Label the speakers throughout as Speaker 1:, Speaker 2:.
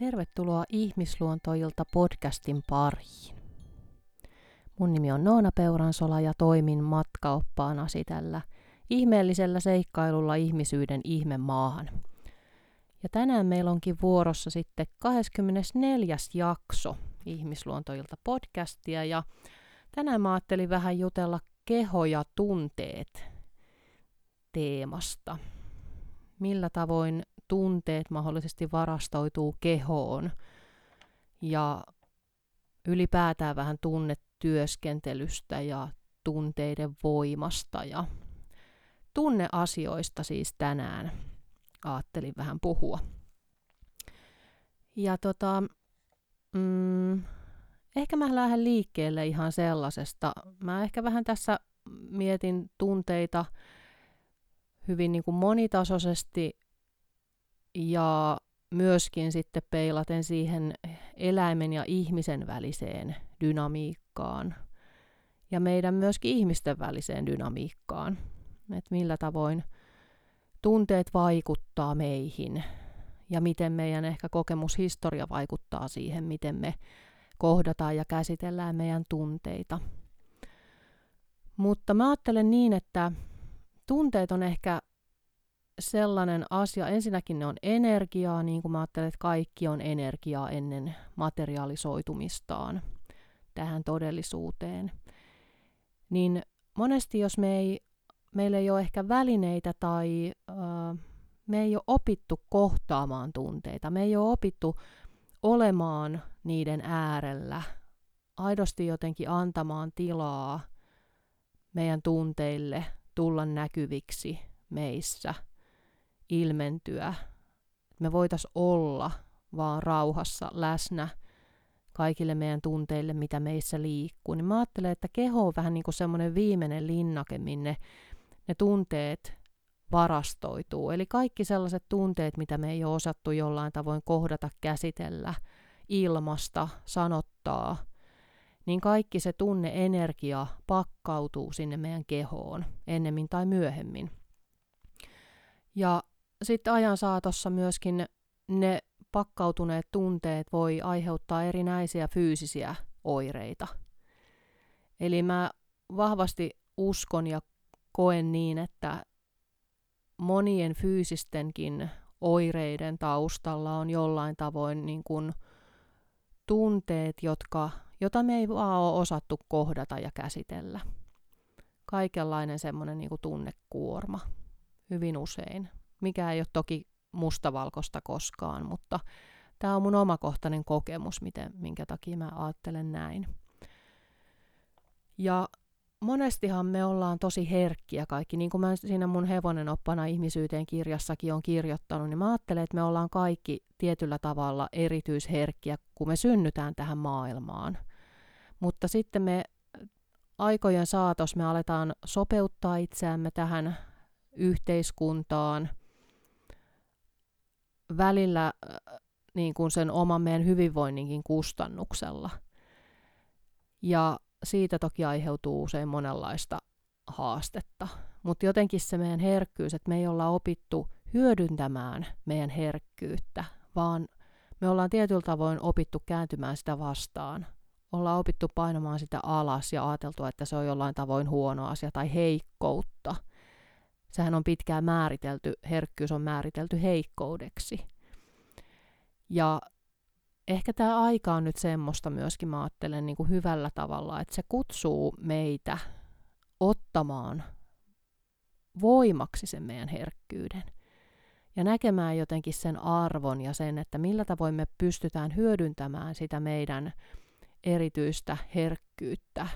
Speaker 1: tervetuloa Ihmisluontoilta podcastin pariin. Mun nimi on Noona Peuransola ja toimin matkaoppaanasi tällä ihmeellisellä seikkailulla ihmisyyden ihmemaahan. Ja tänään meillä onkin vuorossa sitten 24. jakso Ihmisluontoilta podcastia ja tänään mä ajattelin vähän jutella keho ja tunteet teemasta. Millä tavoin tunteet mahdollisesti varastoituu kehoon ja ylipäätään vähän tunnetyöskentelystä ja tunteiden voimasta ja tunneasioista siis tänään ajattelin vähän puhua. Ja tota, mm, ehkä mä lähden liikkeelle ihan sellaisesta. Mä ehkä vähän tässä mietin tunteita hyvin niin kuin monitasoisesti ja myöskin sitten peilaten siihen eläimen ja ihmisen väliseen dynamiikkaan. Ja meidän myöskin ihmisten väliseen dynamiikkaan, että millä tavoin tunteet vaikuttaa meihin. Ja miten meidän ehkä kokemushistoria vaikuttaa siihen, miten me kohdataan ja käsitellään meidän tunteita. Mutta mä ajattelen niin, että tunteet on ehkä sellainen asia, ensinnäkin ne on energiaa, niin kuin mä ajattelen, että kaikki on energiaa ennen materialisoitumistaan tähän todellisuuteen. Niin monesti jos me ei, meillä ei ole ehkä välineitä tai äh, me ei ole opittu kohtaamaan tunteita, me ei ole opittu olemaan niiden äärellä, aidosti jotenkin antamaan tilaa meidän tunteille tulla näkyviksi meissä – ilmentyä. Me voitais olla vaan rauhassa läsnä kaikille meidän tunteille, mitä meissä liikkuu. Niin mä ajattelen, että keho on vähän niin kuin semmoinen viimeinen linnake, minne ne tunteet varastoituu. Eli kaikki sellaiset tunteet, mitä me ei ole osattu jollain tavoin kohdata, käsitellä, ilmasta, sanottaa, niin kaikki se tunneenergia pakkautuu sinne meidän kehoon ennemmin tai myöhemmin. Ja sitten ajan saatossa myöskin ne pakkautuneet tunteet voi aiheuttaa erinäisiä fyysisiä oireita. Eli mä vahvasti uskon ja koen niin, että monien fyysistenkin oireiden taustalla on jollain tavoin niin kuin tunteet, jotka, jota me ei vaan ole osattu kohdata ja käsitellä. Kaikenlainen semmoinen niin tunnekuorma hyvin usein mikä ei ole toki mustavalkoista koskaan, mutta tämä on mun omakohtainen kokemus, miten, minkä takia mä ajattelen näin. Ja monestihan me ollaan tosi herkkiä kaikki, niin kuin mä siinä mun hevonen oppana ihmisyyteen kirjassakin on kirjoittanut, niin mä ajattelen, että me ollaan kaikki tietyllä tavalla erityisherkkiä, kun me synnytään tähän maailmaan. Mutta sitten me aikojen saatos me aletaan sopeuttaa itseämme tähän yhteiskuntaan – välillä niin kuin sen oman meidän hyvinvoinninkin kustannuksella. Ja siitä toki aiheutuu usein monenlaista haastetta. Mutta jotenkin se meidän herkkyys, että me ei olla opittu hyödyntämään meidän herkkyyttä, vaan me ollaan tietyllä tavoin opittu kääntymään sitä vastaan. Ollaan opittu painamaan sitä alas ja ajateltu, että se on jollain tavoin huono asia tai heikkoutta – Sehän on pitkään määritelty, herkkyys on määritelty heikkoudeksi. Ja ehkä tämä aika on nyt semmoista myöskin, mä ajattelen niin kuin hyvällä tavalla, että se kutsuu meitä ottamaan voimaksi sen meidän herkkyyden ja näkemään jotenkin sen arvon ja sen, että millä tavoin me pystytään hyödyntämään sitä meidän erityistä herkkyyttä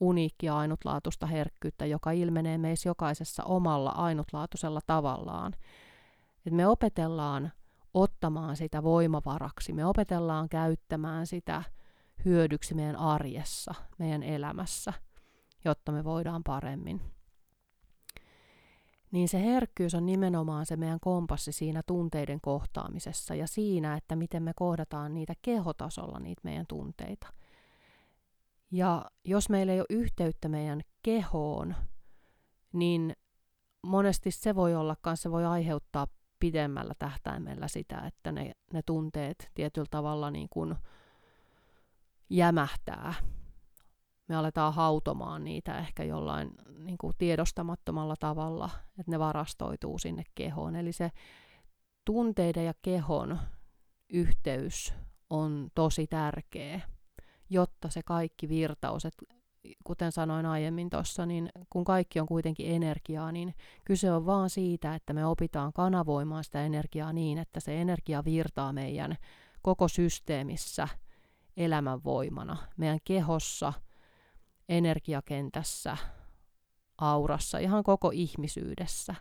Speaker 1: uniikkia ainutlaatuista herkkyyttä, joka ilmenee meissä jokaisessa omalla ainutlaatuisella tavallaan. Et me opetellaan ottamaan sitä voimavaraksi, me opetellaan käyttämään sitä hyödyksi meidän arjessa, meidän elämässä, jotta me voidaan paremmin. Niin se herkkyys on nimenomaan se meidän kompassi siinä tunteiden kohtaamisessa ja siinä, että miten me kohdataan niitä kehotasolla, niitä meidän tunteita – ja jos meillä ei ole yhteyttä meidän kehoon, niin monesti se voi olla kanssa, se voi aiheuttaa pidemmällä tähtäimellä sitä, että ne, ne tunteet tietyllä tavalla niin kuin jämähtää. Me aletaan hautomaan niitä ehkä jollain niin kuin tiedostamattomalla tavalla, että ne varastoituu sinne kehoon. Eli se tunteiden ja kehon yhteys on tosi tärkeä, jotta se kaikki virtaus, että kuten sanoin aiemmin tuossa, niin kun kaikki on kuitenkin energiaa, niin kyse on vaan siitä, että me opitaan kanavoimaan sitä energiaa niin, että se energia virtaa meidän koko systeemissä elämänvoimana, meidän kehossa, energiakentässä, aurassa, ihan koko ihmisyydessä.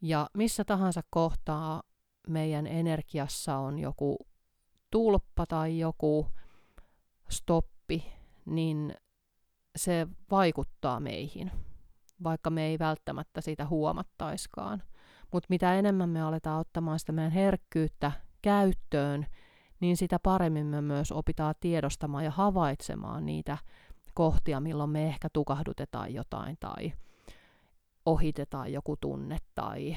Speaker 1: Ja missä tahansa kohtaa meidän energiassa on joku tulppa tai joku stoppi, niin se vaikuttaa meihin, vaikka me ei välttämättä sitä huomattaiskaan. Mutta mitä enemmän me aletaan ottamaan sitä meidän herkkyyttä käyttöön, niin sitä paremmin me myös opitaan tiedostamaan ja havaitsemaan niitä kohtia, milloin me ehkä tukahdutetaan jotain tai ohitetaan joku tunne tai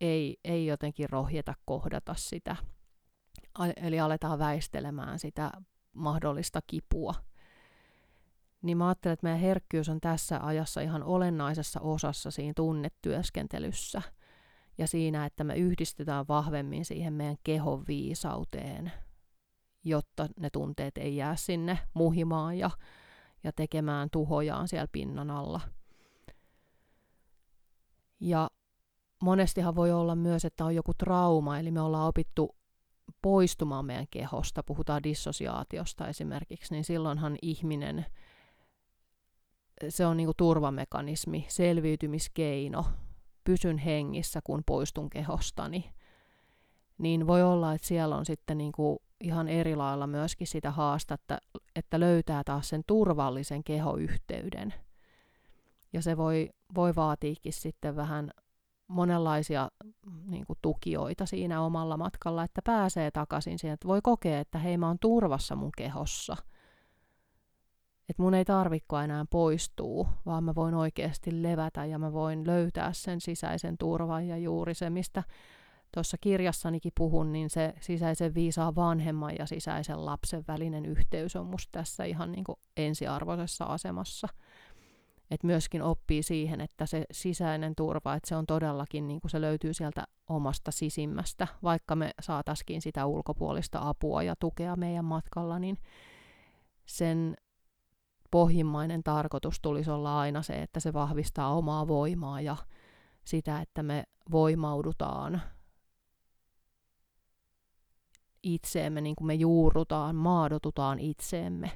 Speaker 1: ei, ei jotenkin rohjeta kohdata sitä. Eli aletaan väistelemään sitä mahdollista kipua niin mä ajattelen, että meidän herkkyys on tässä ajassa ihan olennaisessa osassa siinä tunnetyöskentelyssä ja siinä, että me yhdistetään vahvemmin siihen meidän kehon viisauteen, jotta ne tunteet ei jää sinne muhimaan ja, ja tekemään tuhojaan siellä pinnan alla. Ja monestihan voi olla myös, että on joku trauma, eli me ollaan opittu poistumaan meidän kehosta, puhutaan dissosiaatiosta esimerkiksi, niin silloinhan ihminen – se on niinku turvamekanismi, selviytymiskeino, pysyn hengissä, kun poistun kehostani. Niin voi olla, että siellä on sitten niinku ihan eri lailla myöskin sitä haastetta, että löytää taas sen turvallisen kehoyhteyden. Ja se voi, voi vaatiikin sitten vähän monenlaisia niin kuin, tukijoita siinä omalla matkalla, että pääsee takaisin siihen, että voi kokea, että hei mä oon turvassa mun kehossa – että mun ei tarvikko enää poistuu, vaan mä voin oikeasti levätä ja mä voin löytää sen sisäisen turvan ja juuri se, mistä tuossa kirjassanikin puhun, niin se sisäisen viisaan vanhemman ja sisäisen lapsen välinen yhteys on musta tässä ihan niin kuin ensiarvoisessa asemassa. Että myöskin oppii siihen, että se sisäinen turva, että se on todellakin, niin kuin se löytyy sieltä omasta sisimmästä, vaikka me saataisiin sitä ulkopuolista apua ja tukea meidän matkalla, niin sen pohjimmainen tarkoitus tulisi olla aina se, että se vahvistaa omaa voimaa ja sitä, että me voimaudutaan itseemme, niin kuin me juurrutaan, maadotutaan itseemme.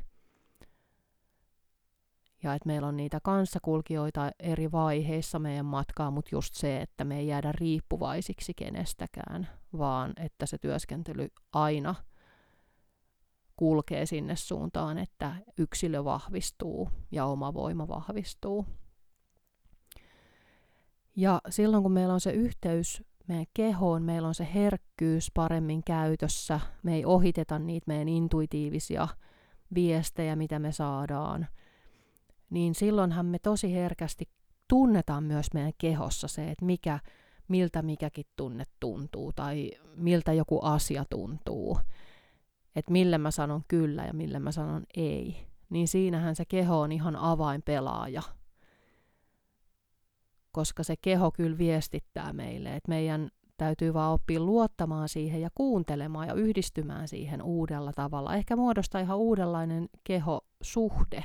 Speaker 1: Ja että meillä on niitä kanssakulkijoita eri vaiheissa meidän matkaa, mutta just se, että me ei jäädä riippuvaisiksi kenestäkään, vaan että se työskentely aina – kulkee sinne suuntaan, että yksilö vahvistuu ja oma voima vahvistuu. Ja silloin kun meillä on se yhteys meidän kehoon, meillä on se herkkyys paremmin käytössä, me ei ohiteta niitä meidän intuitiivisia viestejä, mitä me saadaan, niin silloinhan me tosi herkästi tunnetaan myös meidän kehossa se, että mikä, miltä mikäkin tunne tuntuu tai miltä joku asia tuntuu että millä mä sanon kyllä ja millä mä sanon ei, niin siinähän se keho on ihan avainpelaaja. Koska se keho kyllä viestittää meille, että meidän täytyy vaan oppia luottamaan siihen ja kuuntelemaan ja yhdistymään siihen uudella tavalla. Ehkä muodostaa ihan uudenlainen kehosuhde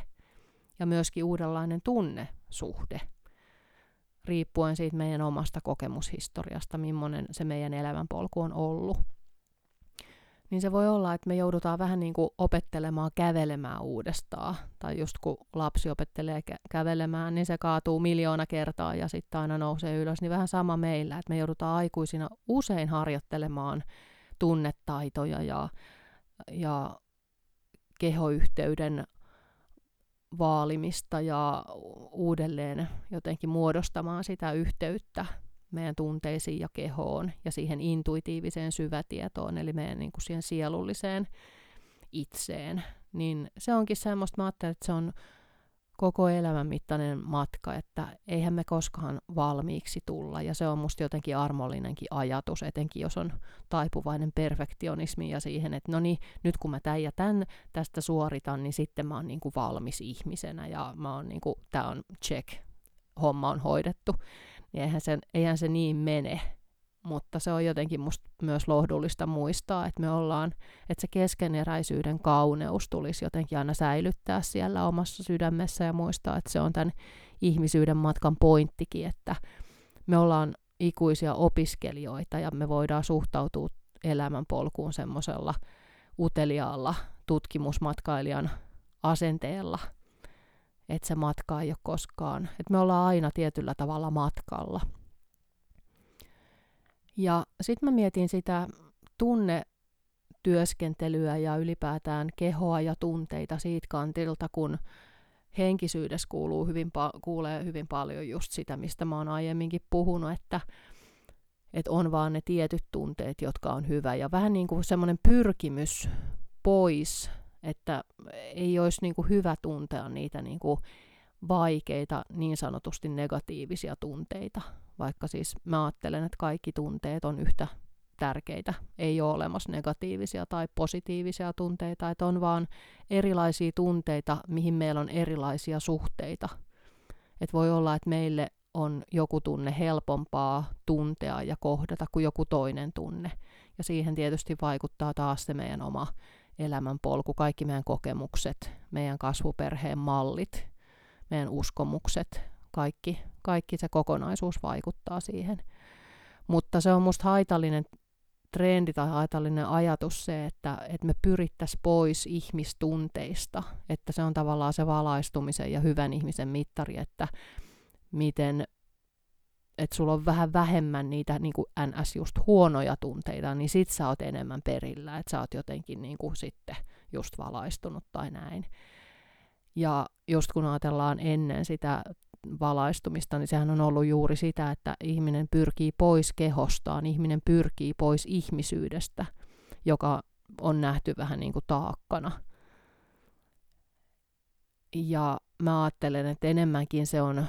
Speaker 1: ja myöskin uudenlainen tunnesuhde, riippuen siitä meidän omasta kokemushistoriasta, millainen se meidän elämänpolku on ollut niin se voi olla, että me joudutaan vähän niin kuin opettelemaan kävelemään uudestaan. Tai just kun lapsi opettelee kä- kävelemään, niin se kaatuu miljoona kertaa ja sitten aina nousee ylös. Niin vähän sama meillä, että me joudutaan aikuisina usein harjoittelemaan tunnetaitoja ja, ja kehoyhteyden vaalimista ja uudelleen jotenkin muodostamaan sitä yhteyttä meidän tunteisiin ja kehoon ja siihen intuitiiviseen syvätietoon, eli meidän niin kuin siihen sielulliseen itseen. Niin se onkin semmoista, mä ajattelen, että se on koko elämän mittainen matka, että eihän me koskaan valmiiksi tulla. Ja se on musta jotenkin armollinenkin ajatus, etenkin jos on taipuvainen perfektionismi ja siihen, että no niin, nyt kun mä tämän ja tämän tästä suoritan, niin sitten mä oon niin kuin valmis ihmisenä ja mä oon niin kuin, tää on check, homma on hoidettu. Niin eihän se, eihän se niin mene mutta se on jotenkin musta myös lohdullista muistaa, että me ollaan, että se keskeneräisyyden kauneus tulisi jotenkin aina säilyttää siellä omassa sydämessä ja muistaa, että se on tämän ihmisyyden matkan pointtikin, että me ollaan ikuisia opiskelijoita ja me voidaan suhtautua elämän polkuun semmoisella uteliaalla tutkimusmatkailijan asenteella, että se matka ei ole koskaan, että me ollaan aina tietyllä tavalla matkalla – ja sitten mä mietin sitä tunnetyöskentelyä ja ylipäätään kehoa ja tunteita siitä kantilta, kun henkisyydessä kuuluu hyvin pa- kuulee hyvin paljon just sitä, mistä mä oon aiemminkin puhunut, että, että on vaan ne tietyt tunteet, jotka on hyvä. Ja vähän niin kuin semmoinen pyrkimys pois, että ei olisi niin kuin hyvä tuntea niitä niin kuin vaikeita, niin sanotusti negatiivisia tunteita, vaikka siis mä ajattelen, että kaikki tunteet on yhtä tärkeitä. Ei ole olemassa negatiivisia tai positiivisia tunteita, että on vaan erilaisia tunteita, mihin meillä on erilaisia suhteita. Et voi olla, että meille on joku tunne helpompaa tuntea ja kohdata kuin joku toinen tunne. Ja siihen tietysti vaikuttaa taas se meidän oma elämänpolku, kaikki meidän kokemukset, meidän kasvuperheen mallit, meidän uskomukset, kaikki, kaikki se kokonaisuus vaikuttaa siihen. Mutta se on musta haitallinen trendi tai haitallinen ajatus se, että, että me pyrittäisiin pois ihmistunteista, että se on tavallaan se valaistumisen ja hyvän ihmisen mittari, että miten että sulla on vähän vähemmän niitä niin kuin ns. just huonoja tunteita, niin sit sä oot enemmän perillä, että sä oot jotenkin niin kuin sitten just valaistunut tai näin. Ja just kun ajatellaan ennen sitä valaistumista, niin sehän on ollut juuri sitä, että ihminen pyrkii pois kehostaan, ihminen pyrkii pois ihmisyydestä, joka on nähty vähän niin kuin taakkana. Ja mä ajattelen, että enemmänkin se on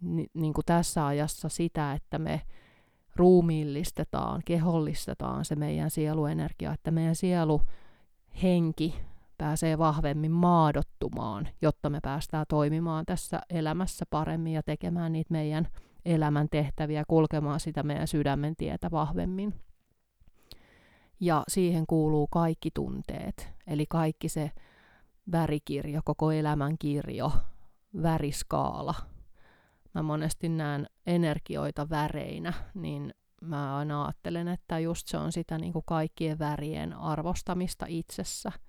Speaker 1: ni, niin kuin tässä ajassa sitä, että me ruumiillistetaan, kehollistetaan se meidän sieluenergia, että meidän sielu, henki, pääsee vahvemmin maadottumaan, jotta me päästään toimimaan tässä elämässä paremmin ja tekemään niitä meidän elämän tehtäviä, kulkemaan sitä meidän sydämen tietä vahvemmin. Ja siihen kuuluu kaikki tunteet, eli kaikki se värikirjo, koko elämän kirjo, väriskaala. Mä monesti näen energioita väreinä, niin mä aina ajattelen, että just se on sitä niin kuin kaikkien värien arvostamista itsessä –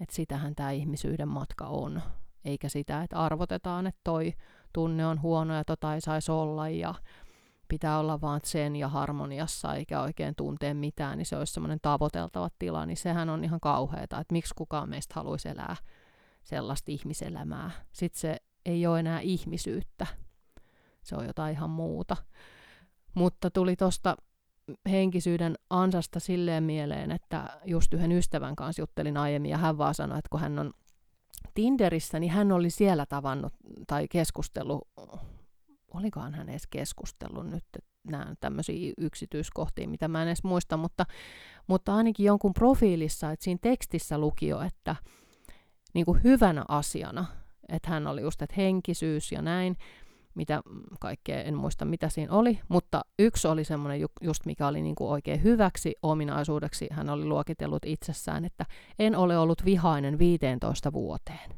Speaker 1: että sitähän tämä ihmisyyden matka on. Eikä sitä, että arvotetaan, että toi tunne on huono ja tota ei saisi olla ja pitää olla vaan sen ja harmoniassa eikä oikein tuntea mitään, niin se olisi semmoinen tavoiteltava tila, niin sehän on ihan kauheata, että miksi kukaan meistä haluaisi elää sellaista ihmiselämää. Sitten se ei ole enää ihmisyyttä, se on jotain ihan muuta. Mutta tuli tuosta henkisyyden ansasta silleen mieleen, että just yhden ystävän kanssa juttelin aiemmin ja hän vaan sanoi, että kun hän on Tinderissä, niin hän oli siellä tavannut tai keskustellut, olikohan hän edes keskustellut nyt, nämä tämmöisiä yksityiskohtia, mitä mä en edes muista, mutta, mutta ainakin jonkun profiilissa, että siinä tekstissä luki jo, että niin kuin hyvänä asiana, että hän oli just, että henkisyys ja näin, mitä kaikkea, en muista mitä siinä oli, mutta yksi oli semmoinen just mikä oli niin kuin oikein hyväksi ominaisuudeksi, hän oli luokitellut itsessään, että en ole ollut vihainen 15 vuoteen.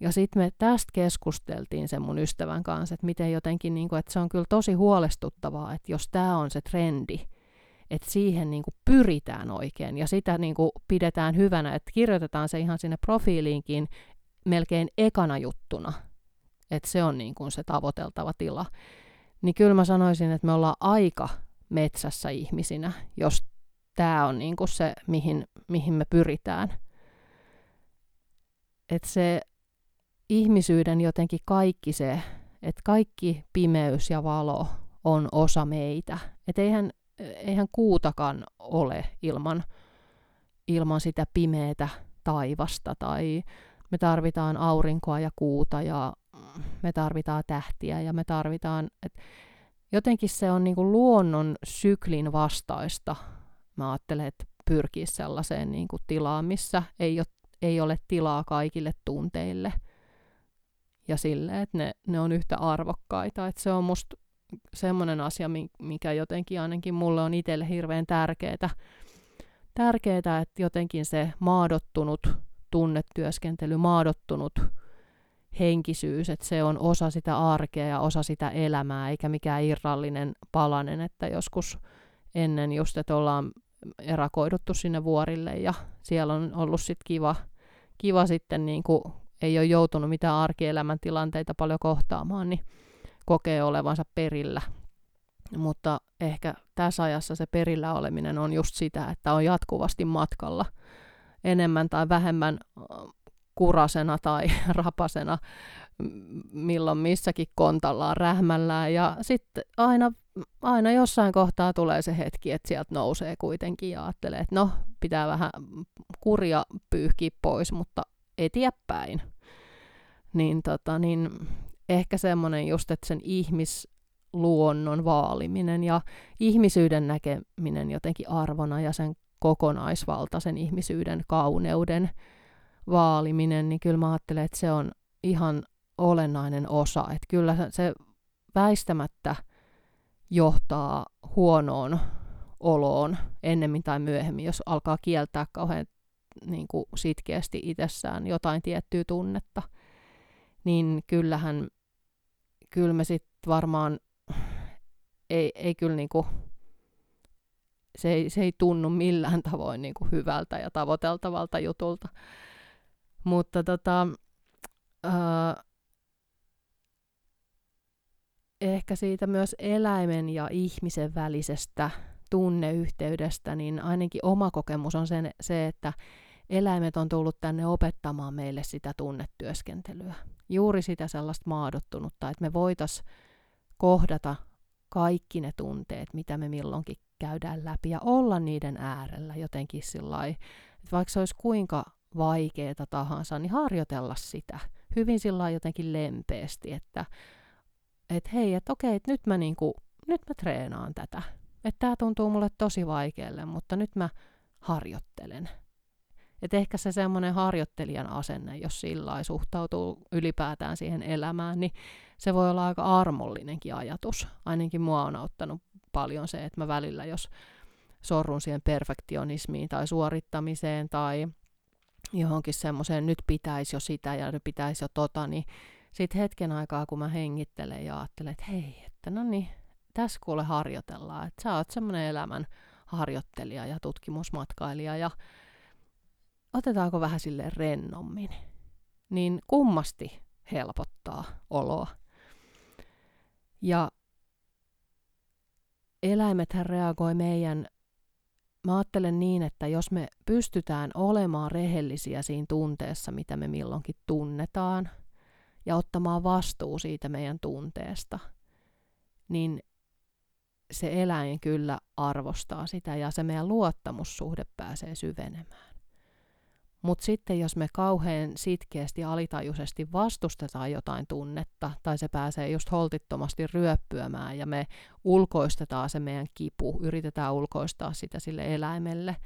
Speaker 1: Ja sitten me tästä keskusteltiin sen mun ystävän kanssa, että miten jotenkin, niin kuin, että se on kyllä tosi huolestuttavaa, että jos tämä on se trendi, että siihen niin kuin pyritään oikein. Ja sitä niin kuin pidetään hyvänä, että kirjoitetaan se ihan sinne profiiliinkin melkein ekana juttuna, että se on niin kuin se tavoiteltava tila, niin kyllä mä sanoisin, että me ollaan aika metsässä ihmisinä, jos tämä on niin kuin se, mihin, mihin me pyritään. Että se ihmisyyden jotenkin kaikki se, että kaikki pimeys ja valo on osa meitä. Että eihän, eihän kuutakaan ole ilman, ilman sitä pimeätä taivasta tai me tarvitaan aurinkoa ja kuuta ja me tarvitaan tähtiä ja me tarvitaan, et jotenkin se on niin kuin luonnon syklin vastaista. Mä ajattelen, että pyrkii sellaiseen niin kuin tilaan, missä ei ole, ei ole tilaa kaikille tunteille. Ja sille, että ne, ne on yhtä arvokkaita. Että se on musta semmoinen asia, mikä jotenkin ainakin mulle on itselle hirveän tärkeää. Tärkeää, että jotenkin se maadottunut tunnetyöskentely, maadottunut henkisyys, että se on osa sitä arkea ja osa sitä elämää, eikä mikään irrallinen palanen, että joskus ennen just, että ollaan erakoiduttu sinne vuorille ja siellä on ollut sitten kiva, kiva sitten niin kuin ei ole joutunut mitään arkielämän tilanteita paljon kohtaamaan, niin kokee olevansa perillä. Mutta ehkä tässä ajassa se perillä oleminen on just sitä, että on jatkuvasti matkalla enemmän tai vähemmän kurasena tai rapasena, milloin missäkin kontallaan rähmällään. Ja sitten aina, aina jossain kohtaa tulee se hetki, että sieltä nousee kuitenkin ja ajattelee, että no, pitää vähän kurja pyyhkiä pois, mutta eteenpäin. Niin, tota, niin ehkä semmoinen just, että sen ihmisluonnon vaaliminen ja ihmisyyden näkeminen jotenkin arvona ja sen kokonaisvaltaisen ihmisyyden kauneuden vaaliminen, niin kyllä mä ajattelen, että se on ihan olennainen osa. Että kyllä se väistämättä johtaa huonoon oloon ennemmin tai myöhemmin, jos alkaa kieltää kauhean niin kuin sitkeästi itsessään jotain tiettyä tunnetta, niin kyllähän kyllä me sitten varmaan ei, ei kyllä niin kuin, se ei, se ei tunnu millään tavoin niin kuin hyvältä ja tavoiteltavalta jutulta. Mutta tota, äh, ehkä siitä myös eläimen ja ihmisen välisestä tunneyhteydestä, niin ainakin oma kokemus on sen, se, että eläimet on tullut tänne opettamaan meille sitä tunnetyöskentelyä. Juuri sitä sellaista maadottunutta, että me voitaisiin kohdata kaikki ne tunteet, mitä me milloinkin käydään läpi ja olla niiden äärellä jotenkin sillä että vaikka se olisi kuinka vaikeaa tahansa, niin harjoitella sitä hyvin sillä jotenkin lempeästi, että et hei, että okei, että nyt mä, niinku, nyt mä treenaan tätä. Että tämä tuntuu mulle tosi vaikealle, mutta nyt mä harjoittelen. Et ehkä se semmoinen harjoittelijan asenne, jos sillä suhtautuu ylipäätään siihen elämään, niin se voi olla aika armollinenkin ajatus. Ainakin mua on auttanut paljon se, että mä välillä, jos sorrun siihen perfektionismiin tai suorittamiseen tai johonkin semmoiseen, nyt pitäisi jo sitä ja nyt pitäisi jo tota, niin sitten hetken aikaa, kun mä hengittelen ja ajattelen, että hei, että no niin, tässä kuule harjoitellaan, että sä oot semmoinen elämän harjoittelija ja tutkimusmatkailija ja otetaanko vähän sille rennommin, niin kummasti helpottaa oloa. Ja eläimethän reagoi meidän mä ajattelen niin, että jos me pystytään olemaan rehellisiä siinä tunteessa, mitä me milloinkin tunnetaan, ja ottamaan vastuu siitä meidän tunteesta, niin se eläin kyllä arvostaa sitä ja se meidän luottamussuhde pääsee syvenemään. Mutta sitten jos me kauhean sitkeästi alitajuisesti vastustetaan jotain tunnetta, tai se pääsee just holtittomasti ryöppyämään, ja me ulkoistetaan se meidän kipu, yritetään ulkoistaa sitä sille eläimelle,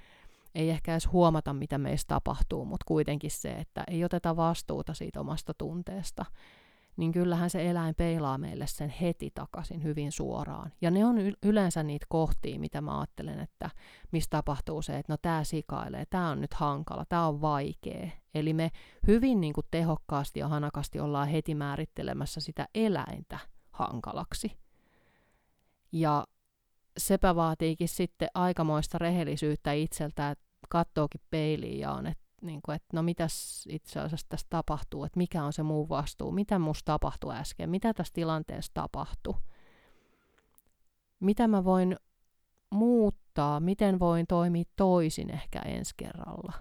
Speaker 1: ei ehkä edes huomata, mitä meistä tapahtuu, mutta kuitenkin se, että ei oteta vastuuta siitä omasta tunteesta, niin kyllähän se eläin peilaa meille sen heti takaisin hyvin suoraan. Ja ne on yleensä niitä kohtia, mitä mä ajattelen, että mistä tapahtuu se, että no tämä sikailee, tämä on nyt hankala, tämä on vaikea. Eli me hyvin niin kuin tehokkaasti ja hanakasti ollaan heti määrittelemässä sitä eläintä hankalaksi. Ja sepä vaatiikin sitten aikamoista rehellisyyttä itseltä, että kattookin peiliin ja on, että niin kuin, että no mitäs itse asiassa tässä tapahtuu, että mikä on se muu vastuu, mitä musta tapahtui äsken, mitä tässä tilanteessa tapahtui, mitä mä voin muuttaa, miten voin toimia toisin ehkä ensi kerralla.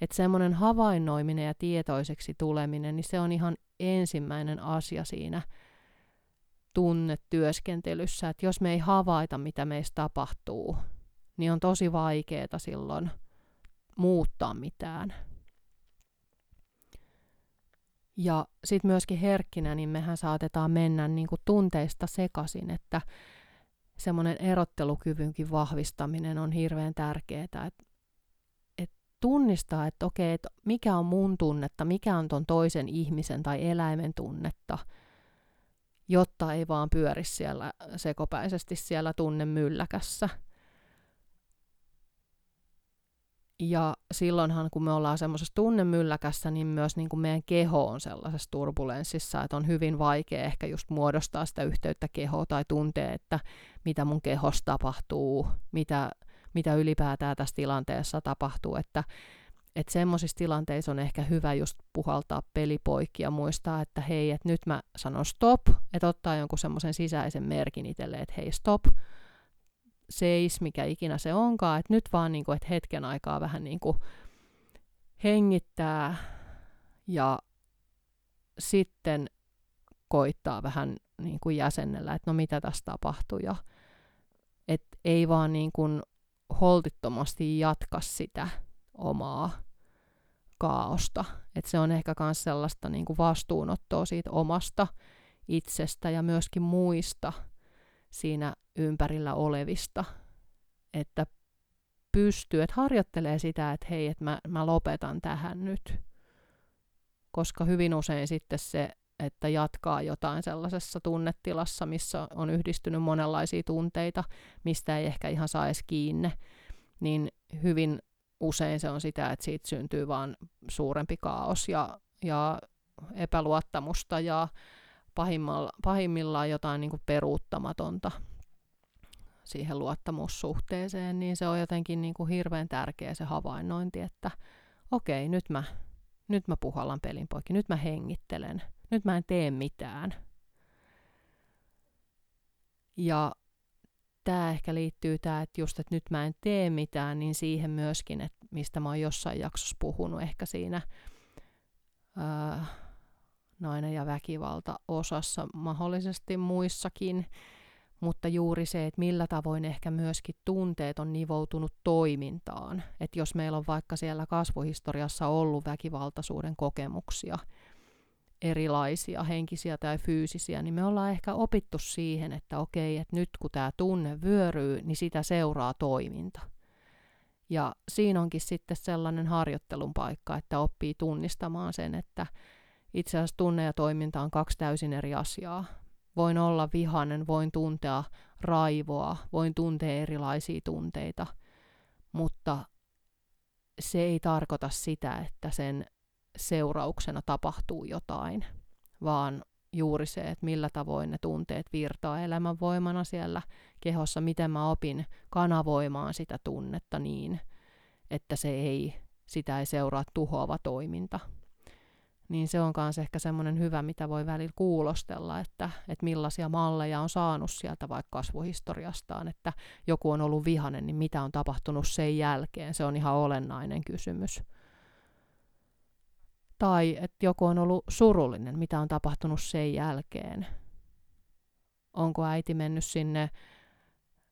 Speaker 1: Että semmoinen havainnoiminen ja tietoiseksi tuleminen, niin se on ihan ensimmäinen asia siinä tunnetyöskentelyssä, että jos me ei havaita, mitä meistä tapahtuu, niin on tosi vaikeaa silloin – muuttaa mitään. Ja sitten myöskin herkkinä, niin mehän saatetaan mennä niin kuin tunteista sekaisin, että semmoinen erottelukyvynkin vahvistaminen on hirveän tärkeää, että et tunnistaa, että okei, että mikä on mun tunnetta, mikä on ton toisen ihmisen tai eläimen tunnetta, jotta ei vaan pyöri siellä sekopäisesti siellä tunnemylläkässä – Ja silloinhan, kun me ollaan semmoisessa tunnemylläkässä, niin myös niin kuin meidän keho on sellaisessa turbulenssissa, että on hyvin vaikea ehkä just muodostaa sitä yhteyttä kehoa tai tuntee, että mitä mun kehossa tapahtuu, mitä, mitä ylipäätään tässä tilanteessa tapahtuu, että että semmoisissa tilanteissa on ehkä hyvä just puhaltaa pelipoikki ja muistaa, että hei, että nyt mä sanon stop, että ottaa jonkun semmoisen sisäisen merkin itselle, että hei stop, seis, mikä ikinä se onkaan, että nyt vaan niin kuin, että hetken aikaa vähän niin kuin hengittää ja sitten koittaa vähän niin kuin jäsennellä, että no mitä tässä tapahtuu ja että ei vaan niin kuin holtittomasti jatka sitä omaa kaaosta. Että se on ehkä myös sellaista niin kuin vastuunottoa siitä omasta itsestä ja myöskin muista siinä ympärillä olevista, että pystyy, että harjoittelee sitä, että hei, että mä, mä lopetan tähän nyt. Koska hyvin usein sitten se, että jatkaa jotain sellaisessa tunnetilassa, missä on yhdistynyt monenlaisia tunteita, mistä ei ehkä ihan saa edes kiinni, niin hyvin usein se on sitä, että siitä syntyy vaan suurempi kaos ja, ja epäluottamusta ja pahimmillaan jotain niin kuin peruuttamatonta siihen luottamussuhteeseen, niin se on jotenkin niin kuin hirveän tärkeä se havainnointi, että okei, nyt mä, nyt mä puhallan pelin poikki, nyt mä hengittelen, nyt mä en tee mitään. Ja tämä ehkä liittyy tämä, että just, että nyt mä en tee mitään, niin siihen myöskin, että mistä mä oon jossain jaksossa puhunut, ehkä siinä ää, nainen ja väkivalta osassa, mahdollisesti muissakin, mutta juuri se, että millä tavoin ehkä myöskin tunteet on nivoutunut toimintaan. Että jos meillä on vaikka siellä kasvuhistoriassa ollut väkivaltaisuuden kokemuksia, erilaisia, henkisiä tai fyysisiä, niin me ollaan ehkä opittu siihen, että okei, että nyt kun tämä tunne vyöryy, niin sitä seuraa toiminta. Ja siinä onkin sitten sellainen harjoittelun paikka, että oppii tunnistamaan sen, että itse asiassa tunne ja toiminta on kaksi täysin eri asiaa. Voin olla vihainen, voin tuntea raivoa, voin tuntea erilaisia tunteita, mutta se ei tarkoita sitä, että sen seurauksena tapahtuu jotain, vaan juuri se, että millä tavoin ne tunteet virtaa elämänvoimana siellä kehossa, miten mä opin kanavoimaan sitä tunnetta niin, että se ei, sitä ei seuraa tuhoava toiminta niin se on myös ehkä semmoinen hyvä, mitä voi välillä kuulostella, että, että millaisia malleja on saanut sieltä vaikka kasvuhistoriastaan, että joku on ollut vihanen, niin mitä on tapahtunut sen jälkeen, se on ihan olennainen kysymys. Tai että joku on ollut surullinen, mitä on tapahtunut sen jälkeen. Onko äiti mennyt sinne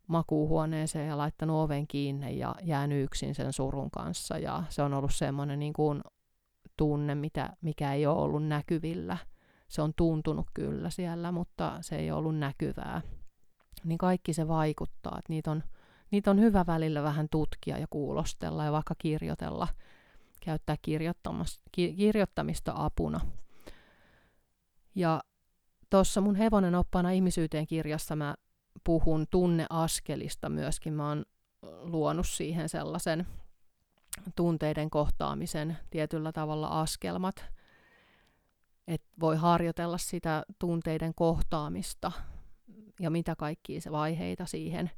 Speaker 1: makuuhuoneeseen ja laittanut oven kiinni ja jäänyt yksin sen surun kanssa. Ja se on ollut semmoinen niin kuin tunne, mitä, mikä ei ole ollut näkyvillä. Se on tuntunut kyllä siellä, mutta se ei ollut näkyvää. Niin kaikki se vaikuttaa, että niitä on, niitä on hyvä välillä vähän tutkia ja kuulostella ja vaikka kirjoitella, käyttää kirjoittamista apuna. Ja tuossa mun hevonen oppana ihmisyyteen kirjassa mä puhun tunneaskelista myöskin. Mä oon luonut siihen sellaisen tunteiden kohtaamisen tietyllä tavalla askelmat. Et voi harjoitella sitä tunteiden kohtaamista ja mitä kaikkia se vaiheita siihen,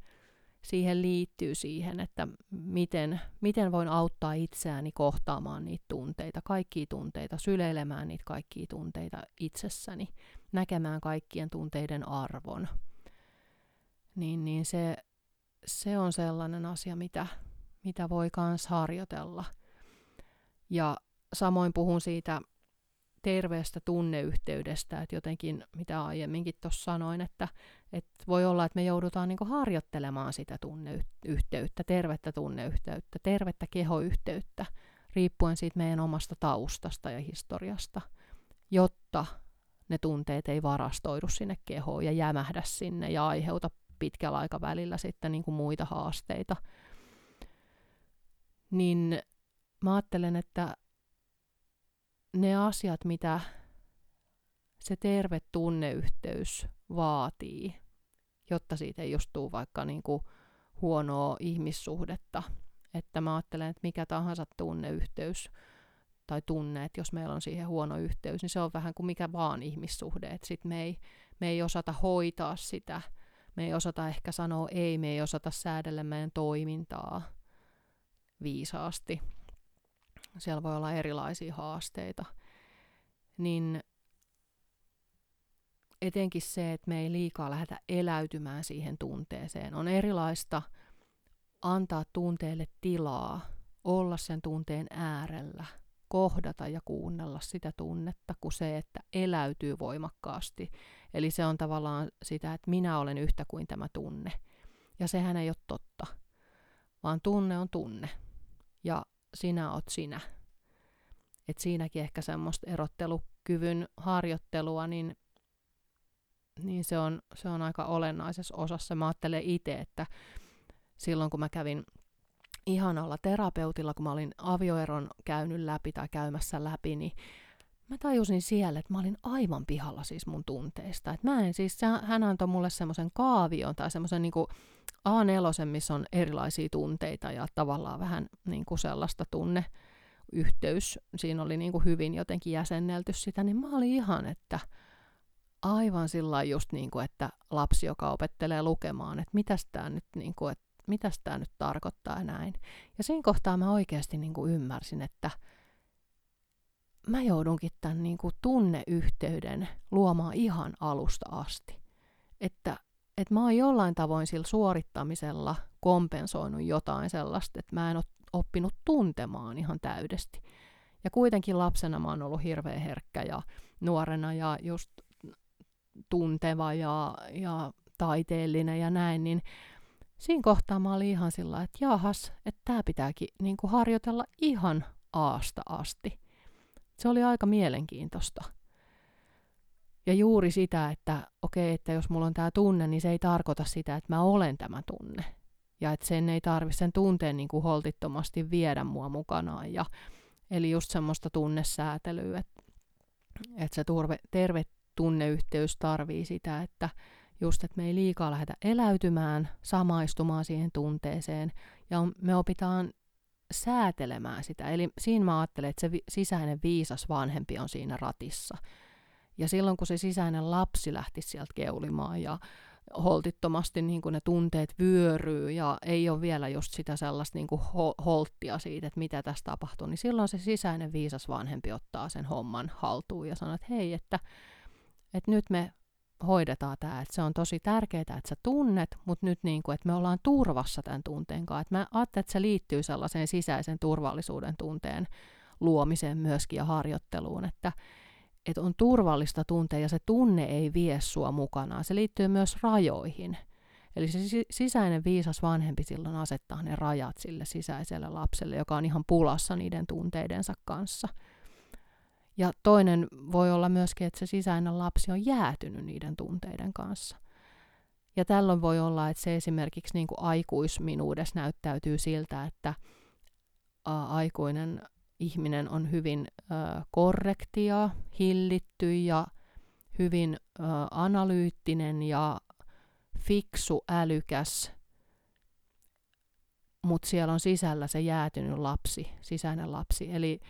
Speaker 1: siihen liittyy siihen, että miten, miten voin auttaa itseäni kohtaamaan niitä tunteita, kaikkia tunteita, syleilemään niitä kaikkia tunteita itsessäni, näkemään kaikkien tunteiden arvon. Niin, niin se, se on sellainen asia, mitä, mitä voi kans harjoitella. Ja samoin puhun siitä terveestä tunneyhteydestä, että jotenkin, mitä aiemminkin tuossa sanoin, että, että voi olla, että me joudutaan niin harjoittelemaan sitä tunneyhteyttä, tervettä tunneyhteyttä, tervettä kehoyhteyttä, riippuen siitä meidän omasta taustasta ja historiasta. jotta ne tunteet ei varastoidu sinne kehoon ja jämähdä sinne ja aiheuta pitkällä aikavälillä sitten niin muita haasteita. Niin mä ajattelen, että ne asiat, mitä se terve tunneyhteys vaatii, jotta siitä ei just tule vaikka niin kuin huonoa ihmissuhdetta. Että mä ajattelen, että mikä tahansa tunneyhteys tai tunne, että jos meillä on siihen huono yhteys, niin se on vähän kuin mikä vaan ihmissuhde. Että sit me ei, me ei osata hoitaa sitä, me ei osata ehkä sanoa ei, me ei osata säädellä meidän toimintaa viisaasti. Siellä voi olla erilaisia haasteita. Niin etenkin se, että me ei liikaa lähdetä eläytymään siihen tunteeseen. On erilaista antaa tunteelle tilaa, olla sen tunteen äärellä, kohdata ja kuunnella sitä tunnetta, kuin se, että eläytyy voimakkaasti. Eli se on tavallaan sitä, että minä olen yhtä kuin tämä tunne. Ja sehän ei ole totta, vaan tunne on tunne. Ja sinä oot sinä. Et siinäkin ehkä semmoista erottelukyvyn harjoittelua, niin niin se on, se on aika olennaisessa osassa. Mä ajattelen itse, että silloin kun mä kävin ihanalla terapeutilla, kun mä olin avioeron käynyt läpi tai käymässä läpi, niin mä tajusin siellä, että mä olin aivan pihalla siis mun tunteista. Et mä en siis, hän antoi mulle semmoisen kaavion tai semmoisen niinku A4, missä on erilaisia tunteita ja tavallaan vähän niinku sellaista tunne yhteys. Siinä oli niinku hyvin jotenkin jäsennelty sitä, niin mä olin ihan, että aivan sillä just niin kuin, että lapsi, joka opettelee lukemaan, että mitäs tämä nyt, niin kuin, että mitäs nyt tarkoittaa näin. Ja siinä kohtaa mä oikeasti niin kuin ymmärsin, että mä joudunkin tämän niin kuin tunneyhteyden luomaan ihan alusta asti. Että, että mä oon jollain tavoin sillä suorittamisella kompensoinut jotain sellaista, että mä en ole oppinut tuntemaan ihan täydesti. Ja kuitenkin lapsena mä oon ollut hirveän herkkä ja nuorena ja just tunteva ja, ja taiteellinen ja näin, niin siinä kohtaa mä olin ihan sillä että jahas, että tämä pitääkin niin kuin harjoitella ihan aasta asti. Se oli aika mielenkiintoista. Ja juuri sitä, että okei, okay, että jos mulla on tämä tunne, niin se ei tarkoita sitä, että mä olen tämä tunne. Ja että sen ei tarvitse sen tunteen niin kuin holtittomasti viedä mua mukanaan. Ja, eli just semmoista tunnesäätelyä, että, että se turve, terve tunneyhteys tarvii sitä, että just, että me ei liikaa lähdetä eläytymään, samaistumaan siihen tunteeseen, ja me opitaan säätelemään sitä. Eli siinä mä ajattelen, että se sisäinen viisas vanhempi on siinä ratissa. Ja silloin, kun se sisäinen lapsi lähti sieltä keulimaan ja holtittomasti niin kuin ne tunteet vyöryy ja ei ole vielä just sitä sellaista niin kuin holttia siitä, että mitä tässä tapahtuu, niin silloin se sisäinen viisas vanhempi ottaa sen homman haltuun ja sanoo, että hei, että että nyt me hoidetaan tämä, että se on tosi tärkeää, että sä tunnet, mutta nyt niin kuin, että me ollaan turvassa tämän tunteen kanssa. Että mä ajattelen, että se liittyy sellaiseen sisäisen turvallisuuden tunteen luomiseen myöskin ja harjoitteluun, että, että on turvallista tuntea ja se tunne ei vie sua mukanaan. Se liittyy myös rajoihin. Eli se sisäinen viisas vanhempi silloin asettaa ne rajat sille sisäiselle lapselle, joka on ihan pulassa niiden tunteidensa kanssa – ja toinen voi olla myöskin, että se sisäinen lapsi on jäätynyt niiden tunteiden kanssa. Ja tällöin voi olla, että se esimerkiksi niin kuin aikuisminuudessa näyttäytyy siltä, että ä, aikuinen ihminen on hyvin ä, korrektia, hillitty ja hyvin ä, analyyttinen ja fiksu, älykäs, mutta siellä on sisällä se jäätynyt lapsi, sisäinen lapsi. Eli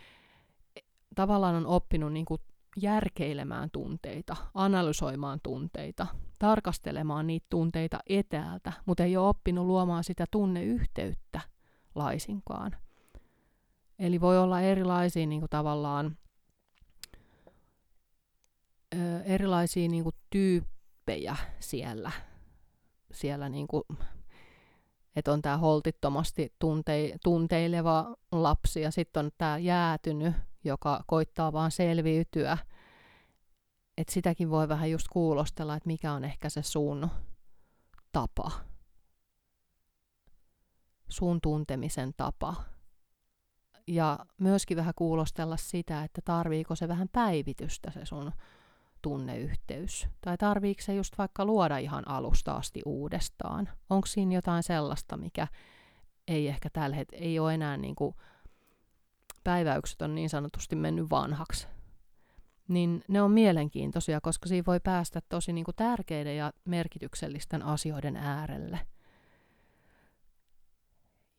Speaker 1: tavallaan on oppinut niin kuin järkeilemään tunteita, analysoimaan tunteita, tarkastelemaan niitä tunteita etäältä, mutta ei ole oppinut luomaan sitä tunneyhteyttä laisinkaan. Eli voi olla erilaisia niin kuin tavallaan erilaisia niin kuin tyyppejä siellä, siellä niin kuin, että on tämä holtittomasti tunte, tunteileva lapsi ja sitten on tämä jäätynyt joka koittaa vaan selviytyä. Et sitäkin voi vähän just kuulostella, että mikä on ehkä se sun tapa. Sun tuntemisen tapa. ja myöskin vähän kuulostella sitä, että tarviiko se vähän päivitystä se sun tunneyhteys. Tai tarviiko se just vaikka luoda ihan alusta asti uudestaan. Onko siinä jotain sellaista, mikä ei ehkä tällä hetkellä, ei ole enää niin kuin, päiväykset on niin sanotusti mennyt vanhaksi. Niin ne on mielenkiintoisia, koska siinä voi päästä tosi niin kuin tärkeiden ja merkityksellisten asioiden äärelle.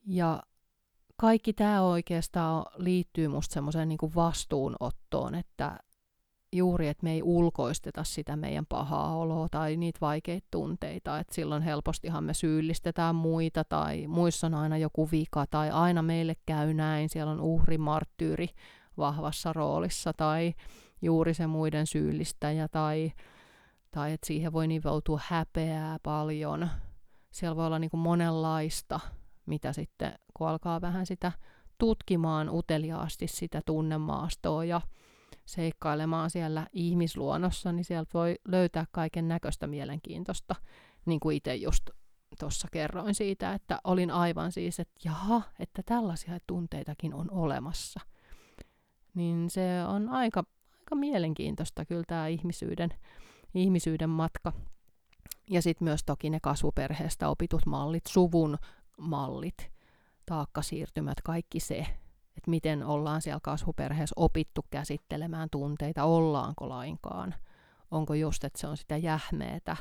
Speaker 1: Ja kaikki tämä oikeastaan liittyy musta semmoiseen niin vastuunottoon, että juuri, että me ei ulkoisteta sitä meidän pahaa oloa tai niitä vaikeita tunteita, että silloin helpostihan me syyllistetään muita tai muissa on aina joku vika tai aina meille käy näin, siellä on uhri, marttyyri vahvassa roolissa tai juuri se muiden syyllistäjä tai, tai että siihen voi nivoutua häpeää paljon. Siellä voi olla niin kuin monenlaista, mitä sitten kun alkaa vähän sitä tutkimaan uteliaasti sitä tunnemaastoa ja seikkailemaan siellä ihmisluonnossa, niin sieltä voi löytää kaiken näköistä mielenkiintoista, niin kuin itse just tuossa kerroin siitä, että olin aivan siis, että jaha, että tällaisia tunteitakin on olemassa. Niin se on aika, aika mielenkiintoista kyllä tämä ihmisyyden, ihmisyyden matka. Ja sitten myös toki ne kasvuperheestä opitut mallit, suvun mallit, taakkasiirtymät, kaikki se, että miten ollaan siellä kasvuperheessä opittu käsittelemään tunteita, ollaanko lainkaan. Onko just, että se on sitä jähmeetä,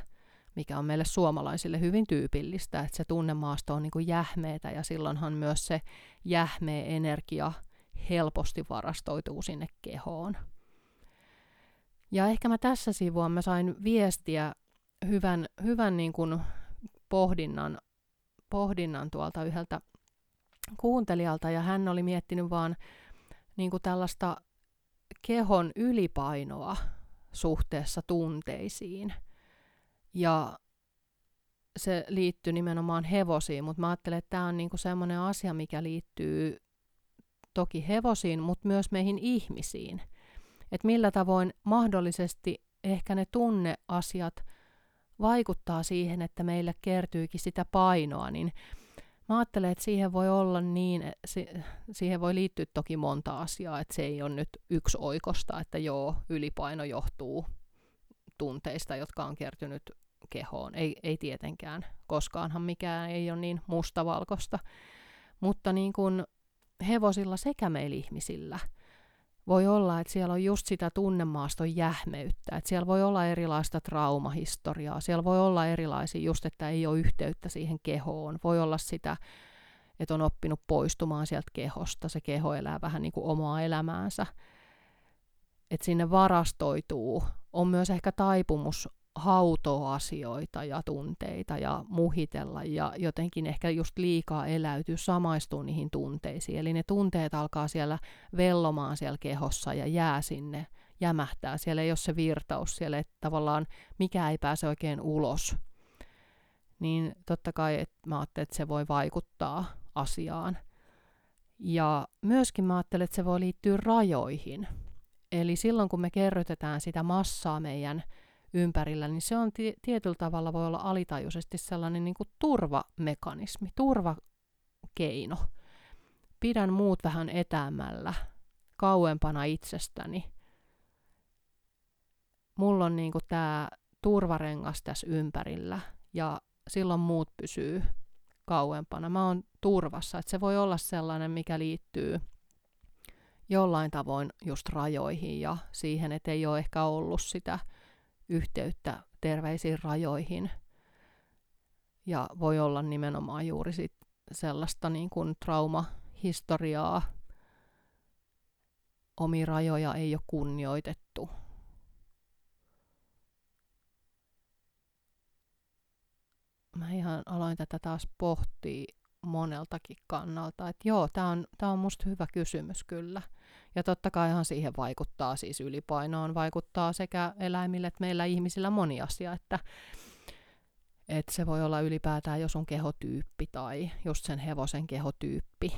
Speaker 1: mikä on meille suomalaisille hyvin tyypillistä, että se tunnemaasto on niin kuin jähmeetä ja silloinhan myös se jähmeä energia helposti varastoituu sinne kehoon. Ja ehkä mä tässä sivua mä sain viestiä hyvän, hyvän niin kuin pohdinnan, pohdinnan tuolta yhdeltä kuuntelijalta ja hän oli miettinyt vaan niin kuin tällaista kehon ylipainoa suhteessa tunteisiin. Ja se liittyy nimenomaan hevosiin, mutta mä ajattelen, että tämä on niinku semmoinen asia, mikä liittyy toki hevosiin, mutta myös meihin ihmisiin. Että millä tavoin mahdollisesti ehkä ne tunneasiat vaikuttaa siihen, että meille kertyykin sitä painoa, niin Mä ajattelen, että siihen voi olla niin, siihen voi liittyä toki monta asiaa, että se ei ole nyt yksi oikosta, että joo, ylipaino johtuu tunteista, jotka on kertynyt kehoon. Ei, ei tietenkään, koskaanhan mikään ei ole niin mustavalkosta. Mutta niin kuin hevosilla sekä meillä ihmisillä – voi olla, että siellä on just sitä tunnemaaston jähmeyttä, että siellä voi olla erilaista traumahistoriaa, siellä voi olla erilaisia just, että ei ole yhteyttä siihen kehoon, voi olla sitä, että on oppinut poistumaan sieltä kehosta, se keho elää vähän niin kuin omaa elämäänsä, että sinne varastoituu, on myös ehkä taipumus hautoa asioita ja tunteita ja muhitella ja jotenkin ehkä just liikaa eläytyy, samaistuu niihin tunteisiin. Eli ne tunteet alkaa siellä vellomaan siellä kehossa ja jää sinne, jämähtää. Siellä ei ole se virtaus, siellä että tavallaan mikä ei pääse oikein ulos. Niin totta kai että mä ajattelen, että se voi vaikuttaa asiaan. Ja myöskin mä ajattelen, että se voi liittyä rajoihin. Eli silloin kun me kerrytetään sitä massaa meidän ympärillä, niin se on t- tietyllä tavalla voi olla alitajuisesti sellainen niin kuin turvamekanismi, turvakeino. Pidän muut vähän etäämällä, kauempana itsestäni. Mulla on niin kuin tämä turvarengas tässä ympärillä ja silloin muut pysyy kauempana. Mä oon turvassa, että se voi olla sellainen, mikä liittyy jollain tavoin just rajoihin ja siihen, että ei ole ehkä ollut sitä yhteyttä terveisiin rajoihin. Ja voi olla nimenomaan juuri sit sellaista niin kuin traumahistoriaa, omi rajoja ei ole kunnioitettu. Mä ihan aloin tätä taas pohtia moneltakin kannalta, että joo, tämä on, tää on musta hyvä kysymys kyllä. Ja totta kaihan siihen vaikuttaa siis ylipainoon, vaikuttaa sekä eläimille että meillä ihmisillä moni asia, että, että se voi olla ylipäätään jo sun kehotyyppi tai just sen hevosen kehotyyppi.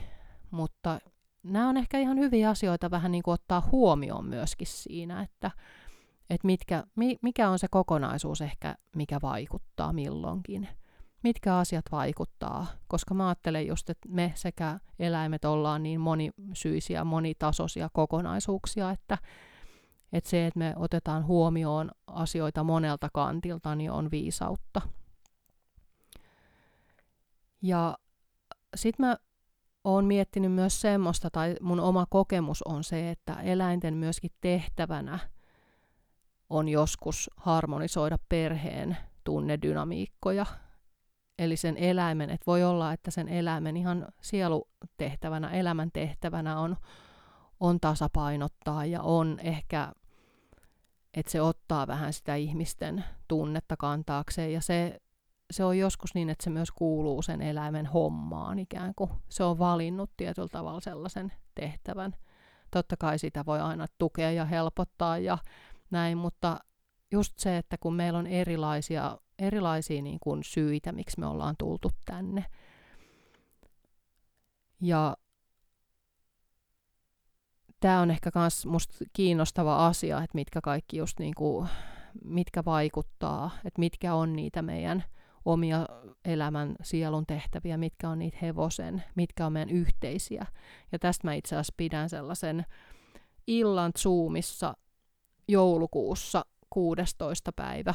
Speaker 1: Mutta nämä on ehkä ihan hyviä asioita vähän niin kuin ottaa huomioon myöskin siinä, että, että mitkä, mikä on se kokonaisuus ehkä, mikä vaikuttaa milloinkin. Mitkä asiat vaikuttaa, koska mä ajattelen just, että me sekä eläimet ollaan niin monisyisiä, monitasoisia kokonaisuuksia, että, että se, että me otetaan huomioon asioita monelta kantilta, niin on viisautta. Ja sitten mä oon miettinyt myös semmoista, tai mun oma kokemus on se, että eläinten myöskin tehtävänä on joskus harmonisoida perheen tunnedynamiikkoja. Eli sen eläimen, että voi olla, että sen eläimen ihan sielutehtävänä, elämän tehtävänä on, on tasapainottaa ja on ehkä, että se ottaa vähän sitä ihmisten tunnetta kantaakseen ja se se on joskus niin, että se myös kuuluu sen eläimen hommaan ikään kuin. Se on valinnut tietyllä tavalla sellaisen tehtävän. Totta kai sitä voi aina tukea ja helpottaa ja näin, mutta just se, että kun meillä on erilaisia, erilaisia niin kuin syitä, miksi me ollaan tultu tänne. Ja tämä on ehkä myös musta kiinnostava asia, että mitkä kaikki just niin kuin, mitkä vaikuttaa, että mitkä on niitä meidän – omia elämän sielun tehtäviä, mitkä on niitä hevosen, mitkä on meidän yhteisiä. Ja tästä mä itse asiassa pidän sellaisen illan Zoomissa joulukuussa 16. päivä,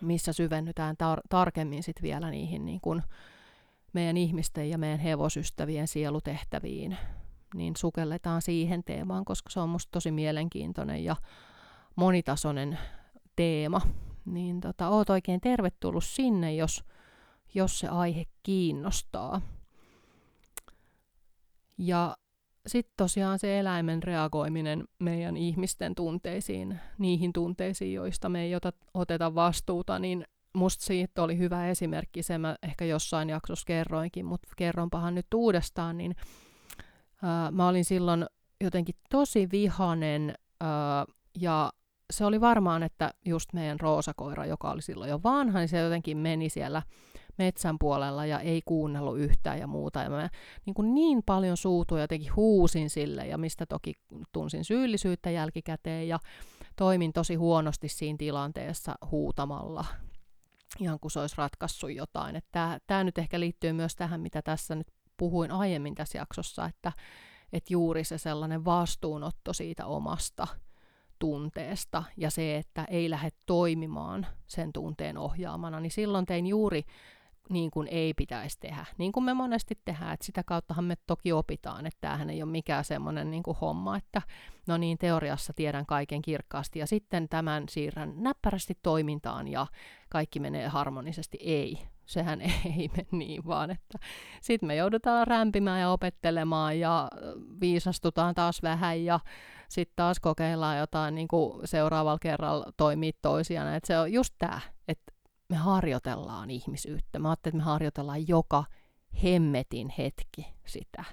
Speaker 1: missä syvennytään tar- tarkemmin sit vielä niihin niin kun meidän ihmisten ja meidän hevosystävien sielutehtäviin. Niin sukelletaan siihen teemaan, koska se on musta tosi mielenkiintoinen ja monitasoinen teema niin tota, oot oikein tervetullut sinne, jos, jos se aihe kiinnostaa. Ja sitten tosiaan se eläimen reagoiminen meidän ihmisten tunteisiin, niihin tunteisiin, joista me ei oteta vastuuta, niin musta siitä oli hyvä esimerkki, se mä ehkä jossain jaksossa kerroinkin, mutta kerronpahan nyt uudestaan, niin ää, mä olin silloin jotenkin tosi vihanen ää, ja se oli varmaan, että just meidän roosakoira, joka oli silloin jo vanha, niin se jotenkin meni siellä metsän puolella ja ei kuunnellut yhtään ja muuta. Ja mä niin, kuin niin paljon suutuin jotenkin huusin sille ja mistä toki tunsin syyllisyyttä jälkikäteen ja toimin tosi huonosti siinä tilanteessa huutamalla ihan kuin se olisi ratkaissut jotain. Tämä nyt ehkä liittyy myös tähän, mitä tässä nyt puhuin aiemmin tässä jaksossa, että, että juuri se sellainen vastuunotto siitä omasta – tunteesta ja se, että ei lähde toimimaan sen tunteen ohjaamana, niin silloin tein juuri niin kuin ei pitäisi tehdä. Niin kuin me monesti tehdään, että sitä kauttahan me toki opitaan, että tämähän ei ole mikään semmoinen niin kuin homma, että no niin, teoriassa tiedän kaiken kirkkaasti ja sitten tämän siirrän näppärästi toimintaan ja kaikki menee harmonisesti. Ei, sehän ei mene niin, vaan että sitten me joudutaan rämpimään ja opettelemaan ja viisastutaan taas vähän ja sitten taas kokeillaan jotain niin kuin seuraavalla kerralla toimii toisiaan. Et se on just tämä, että me harjoitellaan ihmisyyttä. Mä ajattelin, että me harjoitellaan joka hemmetin hetki sitä.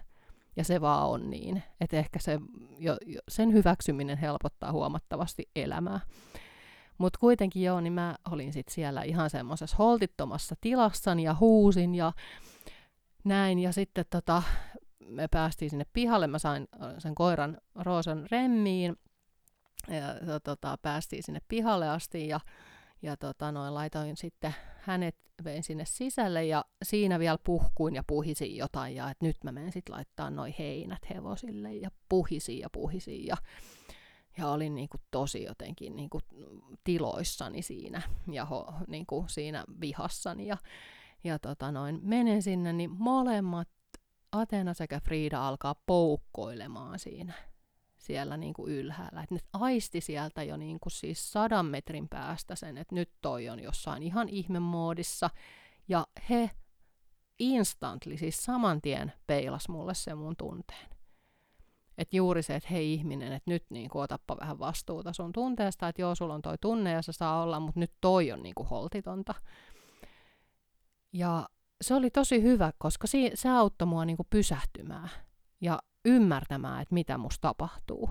Speaker 1: Ja se vaan on niin, että ehkä se, jo, jo, sen hyväksyminen helpottaa huomattavasti elämää. Mutta kuitenkin joo, niin mä olin sitten siellä ihan semmoisessa holtittomassa tilassani ja huusin ja näin. Ja sitten tota, me päästiin sinne pihalle, mä sain äh, sen koiran Roosan remmiin, ja tota, päästiin sinne pihalle asti, ja, ja tota, noin, laitoin sitten hänet, vein sinne sisälle, ja siinä vielä puhkuin ja puhisin jotain, ja että nyt mä menen sitten laittaa noin heinät hevosille, ja puhisin ja puhisin, ja, ja olin niinku tosi jotenkin niinku tiloissani siinä, ja ho, niinku siinä vihassani, ja, ja tota noin, menen sinne, niin molemmat Atena sekä Frida alkaa poukkoilemaan siinä siellä niin kuin ylhäällä. Et ne aisti sieltä jo niin kuin siis sadan metrin päästä sen, että nyt toi on jossain ihan ihmemoodissa. Ja he instantly, siis saman tien peilas mulle se mun tunteen. Että juuri se, että hei ihminen, että nyt niin kuin, otappa vähän vastuuta sun tunteesta, että joo, sulla on toi tunne ja se saa olla, mutta nyt toi on niin kuin holtitonta. Ja se oli tosi hyvä, koska se auttoi mua niinku pysähtymään ja ymmärtämään, että mitä musta tapahtuu.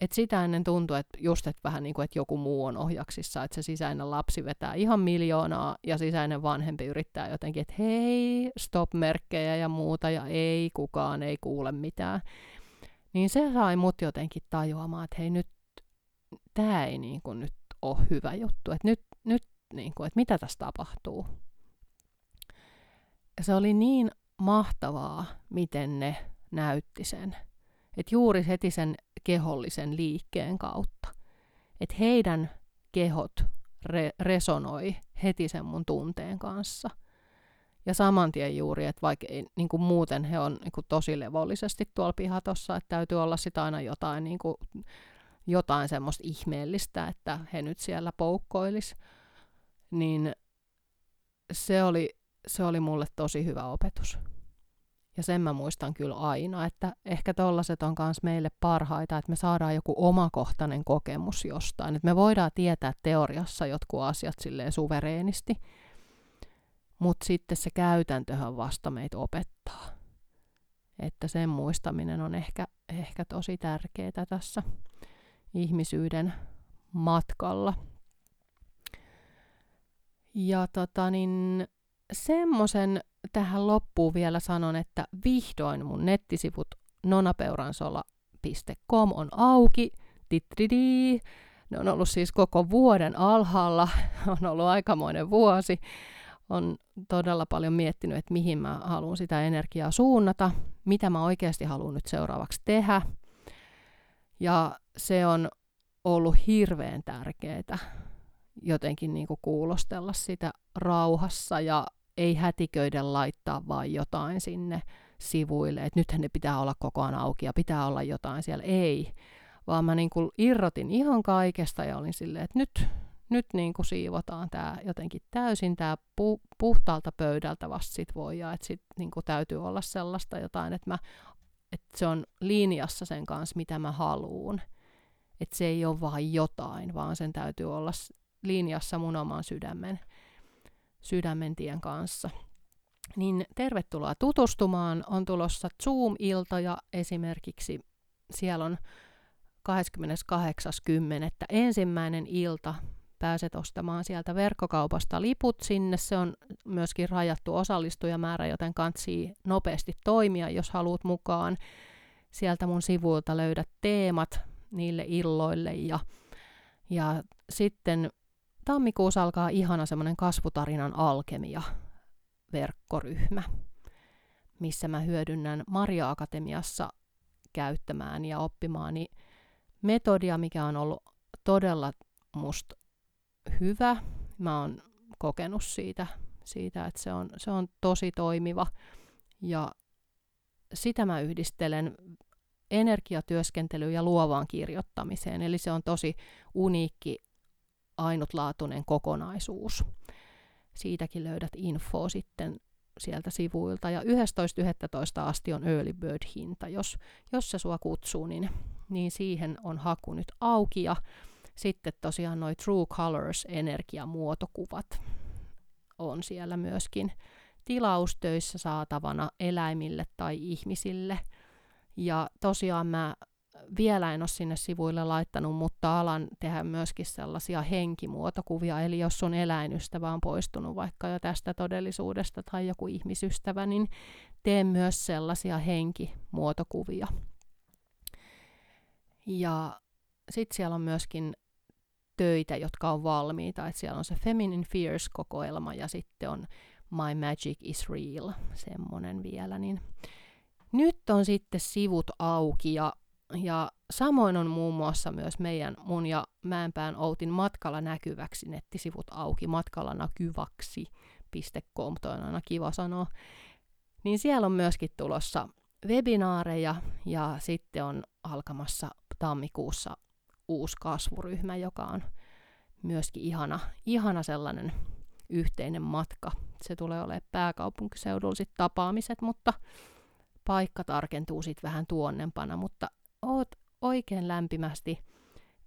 Speaker 1: Et sitä ennen tuntui, että just et vähän niin kuin, että joku muu on ohjaksissa, että se sisäinen lapsi vetää ihan miljoonaa ja sisäinen vanhempi yrittää jotenkin, että hei, stop-merkkejä ja muuta ja ei, kukaan ei kuule mitään. Niin se sai mut jotenkin tajuamaan, että hei nyt, tämä ei niin kuin nyt ole hyvä juttu, että nyt, nyt niin kuin, että mitä tässä tapahtuu. Ja se oli niin mahtavaa, miten ne näytti sen. Että juuri heti sen kehollisen liikkeen kautta. Että heidän kehot re- resonoi heti sen mun tunteen kanssa. Ja saman tien juuri, että vaikka ei, niin kuin muuten he on niin kuin tosi levollisesti tuolla pihatossa, että täytyy olla sitä aina jotain, niin kuin, jotain semmoista ihmeellistä, että he nyt siellä poukkoilis, niin se oli, se oli mulle tosi hyvä opetus. Ja sen mä muistan kyllä aina, että ehkä tollaset on myös meille parhaita, että me saadaan joku omakohtainen kokemus jostain. Että me voidaan tietää teoriassa jotkut asiat silleen suvereenisti, mutta sitten se käytäntöhän vasta meitä opettaa. Että sen muistaminen on ehkä, ehkä tosi tärkeää tässä ihmisyyden matkalla. Ja tota niin, semmoisen tähän loppuun vielä sanon, että vihdoin mun nettisivut nonapeuransola.com on auki. Titridi. Ne on ollut siis koko vuoden alhaalla. On ollut aikamoinen vuosi. On todella paljon miettinyt, että mihin mä haluan sitä energiaa suunnata, mitä mä oikeasti haluan nyt seuraavaksi tehdä. Ja se on ollut hirveän tärkeää jotenkin niin kuulostella sitä rauhassa ja ei hätiköiden laittaa vaan jotain sinne sivuille, että nythän ne pitää olla koko ajan auki ja pitää olla jotain siellä. Ei, vaan mä niin kuin irrotin ihan kaikesta ja olin silleen, että nyt, nyt niin kuin siivotaan tämä jotenkin täysin tämä pu, puhtaalta pöydältä vasta sit voi ja että sit niin kuin täytyy olla sellaista jotain, että, mä, että se on linjassa sen kanssa, mitä mä haluun. Että se ei ole vain jotain, vaan sen täytyy olla linjassa mun oman sydämen sydämentien kanssa. Niin tervetuloa tutustumaan. On tulossa Zoom-iltoja esimerkiksi. Siellä on 28.10. ensimmäinen ilta. Pääset ostamaan sieltä verkkokaupasta liput sinne. Se on myöskin rajattu osallistujamäärä, joten kansi nopeasti toimia, jos haluat mukaan. Sieltä mun sivuilta löydät teemat niille illoille ja, ja sitten tammikuussa alkaa ihana semmoinen kasvutarinan alkemia verkkoryhmä, missä mä hyödynnän Maria Akatemiassa käyttämään ja oppimaani metodia, mikä on ollut todella musta hyvä. Mä oon kokenut siitä, siitä että se on, se on tosi toimiva ja sitä mä yhdistelen energiatyöskentelyyn ja luovaan kirjoittamiseen. Eli se on tosi uniikki ainutlaatuinen kokonaisuus. Siitäkin löydät infoa sitten sieltä sivuilta. Ja 11.11. asti on early bird hinta. Jos, jos se sua kutsuu, niin, niin siihen on haku nyt auki. Ja sitten tosiaan noin True Colors energiamuotokuvat on siellä myöskin tilaustöissä saatavana eläimille tai ihmisille. Ja tosiaan mä vielä en ole sinne sivuille laittanut, mutta alan tehdä myöskin sellaisia henkimuotokuvia, eli jos sun eläinystävä on poistunut vaikka jo tästä todellisuudesta tai joku ihmisystävä, niin teen myös sellaisia henkimuotokuvia. Ja sitten siellä on myöskin töitä, jotka on valmiita, että siellä on se Feminine Fears-kokoelma ja sitten on My Magic is Real, semmonen vielä, niin nyt on sitten sivut auki ja ja samoin on muun muassa myös meidän mun ja Mäenpään Outin matkalla näkyväksi nettisivut auki, matkalla näkyväksi.com, toi on aina kiva sanoa. Niin siellä on myöskin tulossa webinaareja ja sitten on alkamassa tammikuussa uusi kasvuryhmä, joka on myöskin ihana, ihana sellainen yhteinen matka. Se tulee olemaan pääkaupunkiseudulla tapaamiset, mutta paikka tarkentuu sitten vähän tuonnempana, mutta oot oikein lämpimästi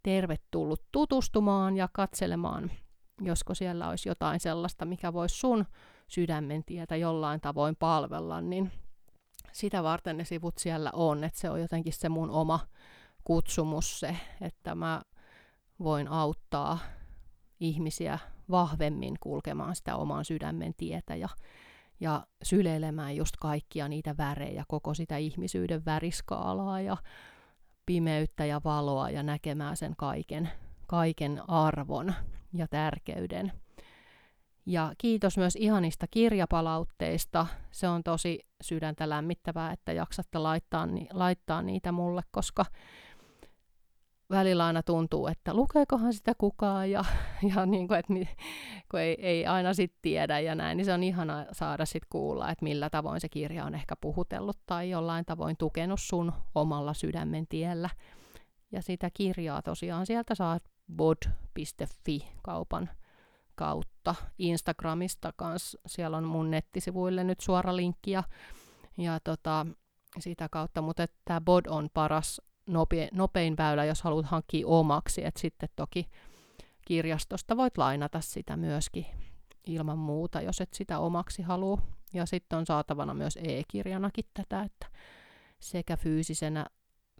Speaker 1: tervetullut tutustumaan ja katselemaan, josko siellä olisi jotain sellaista, mikä voisi sun sydämen tietä jollain tavoin palvella, niin sitä varten ne sivut siellä on, että se on jotenkin se mun oma kutsumus se, että mä voin auttaa ihmisiä vahvemmin kulkemaan sitä oman sydämen tietä ja, ja syleilemään just kaikkia niitä värejä, koko sitä ihmisyyden väriskaalaa ja pimeyttä ja valoa ja näkemään sen kaiken, kaiken arvon ja tärkeyden. Ja kiitos myös ihanista kirjapalautteista. Se on tosi sydäntä lämmittävää, että jaksatte laittaa, laittaa niitä mulle, koska välillä aina tuntuu, että lukeekohan sitä kukaan ja, ja niin kuin, että kun ei, ei aina sit tiedä ja näin, niin se on ihana saada sitten kuulla, että millä tavoin se kirja on ehkä puhutellut tai jollain tavoin tukenut sun omalla sydämen tiellä. Ja sitä kirjaa tosiaan sieltä saat bod.fi-kaupan kautta. Instagramista kanssa, siellä on mun nettisivuille nyt suora linkki ja, ja tota, sitä kautta, mutta tämä bod on paras nopein, nopein väylä, jos haluat hankkia omaksi, että sitten toki kirjastosta voit lainata sitä myöskin ilman muuta, jos et sitä omaksi halua. Ja sitten on saatavana myös e-kirjanakin tätä, että sekä fyysisenä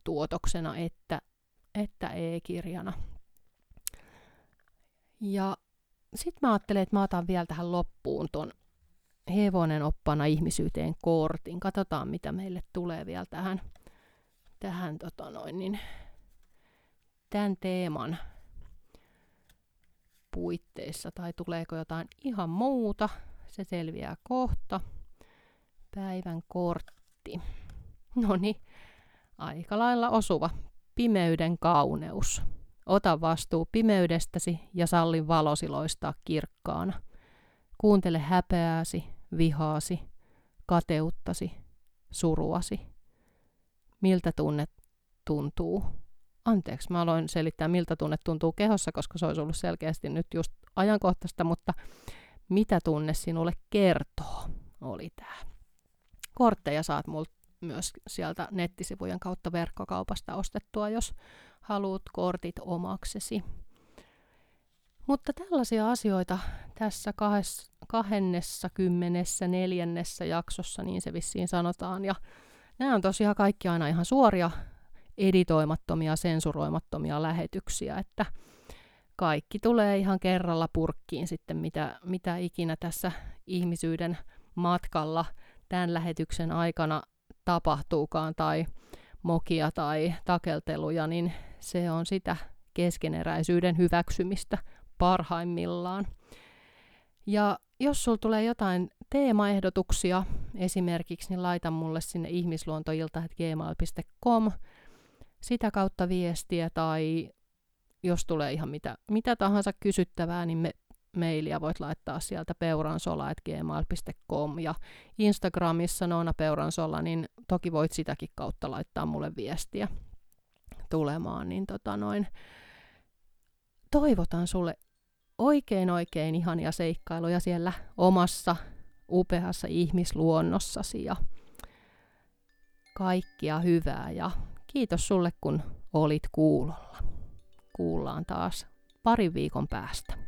Speaker 1: tuotoksena että, että e-kirjana. Ja sitten mä ajattelen, että mä otan vielä tähän loppuun ton hevonen oppana ihmisyyteen kortin. Katsotaan, mitä meille tulee vielä tähän, tähän tota noin, niin, tämän teeman puitteissa, tai tuleeko jotain ihan muuta. Se selviää kohta. Päivän kortti. No niin, aika lailla osuva. Pimeyden kauneus. Ota vastuu pimeydestäsi ja salli valosi loistaa kirkkaana. Kuuntele häpeääsi, vihaasi, kateuttasi, suruasi. Miltä tunnet tuntuu? Anteeksi, mä aloin selittää, miltä tunnet tuntuu kehossa, koska se olisi ollut selkeästi nyt just ajankohtaista, mutta mitä tunne sinulle kertoo, oli tämä. Kortteja saat multa myös sieltä nettisivujen kautta verkkokaupasta ostettua, jos haluat kortit omaksesi. Mutta tällaisia asioita tässä kahes, kahennessa kymmenessä neljännessä jaksossa, niin se vissiin sanotaan. Ja nämä on tosiaan kaikki aina ihan suoria, editoimattomia, sensuroimattomia lähetyksiä, että kaikki tulee ihan kerralla purkkiin sitten, mitä, mitä ikinä tässä ihmisyyden matkalla tämän lähetyksen aikana tapahtuukaan tai mokia tai takelteluja, niin se on sitä keskeneräisyyden hyväksymistä parhaimmillaan. Ja jos sulla tulee jotain teemaehdotuksia esimerkiksi, niin laita mulle sinne ihmisluontoilta.gmail.com sitä kautta viestiä tai jos tulee ihan mitä, mitä tahansa kysyttävää, niin me mailia voit laittaa sieltä peuransola.gmail.com ja Instagramissa Noona Peuransola, niin toki voit sitäkin kautta laittaa mulle viestiä tulemaan, niin tota noin, toivotan sulle oikein oikein ihania seikkailuja siellä omassa upeassa ihmisluonnossasi ja kaikkia hyvää ja kiitos sulle kun olit kuulolla. Kuullaan taas parin viikon päästä.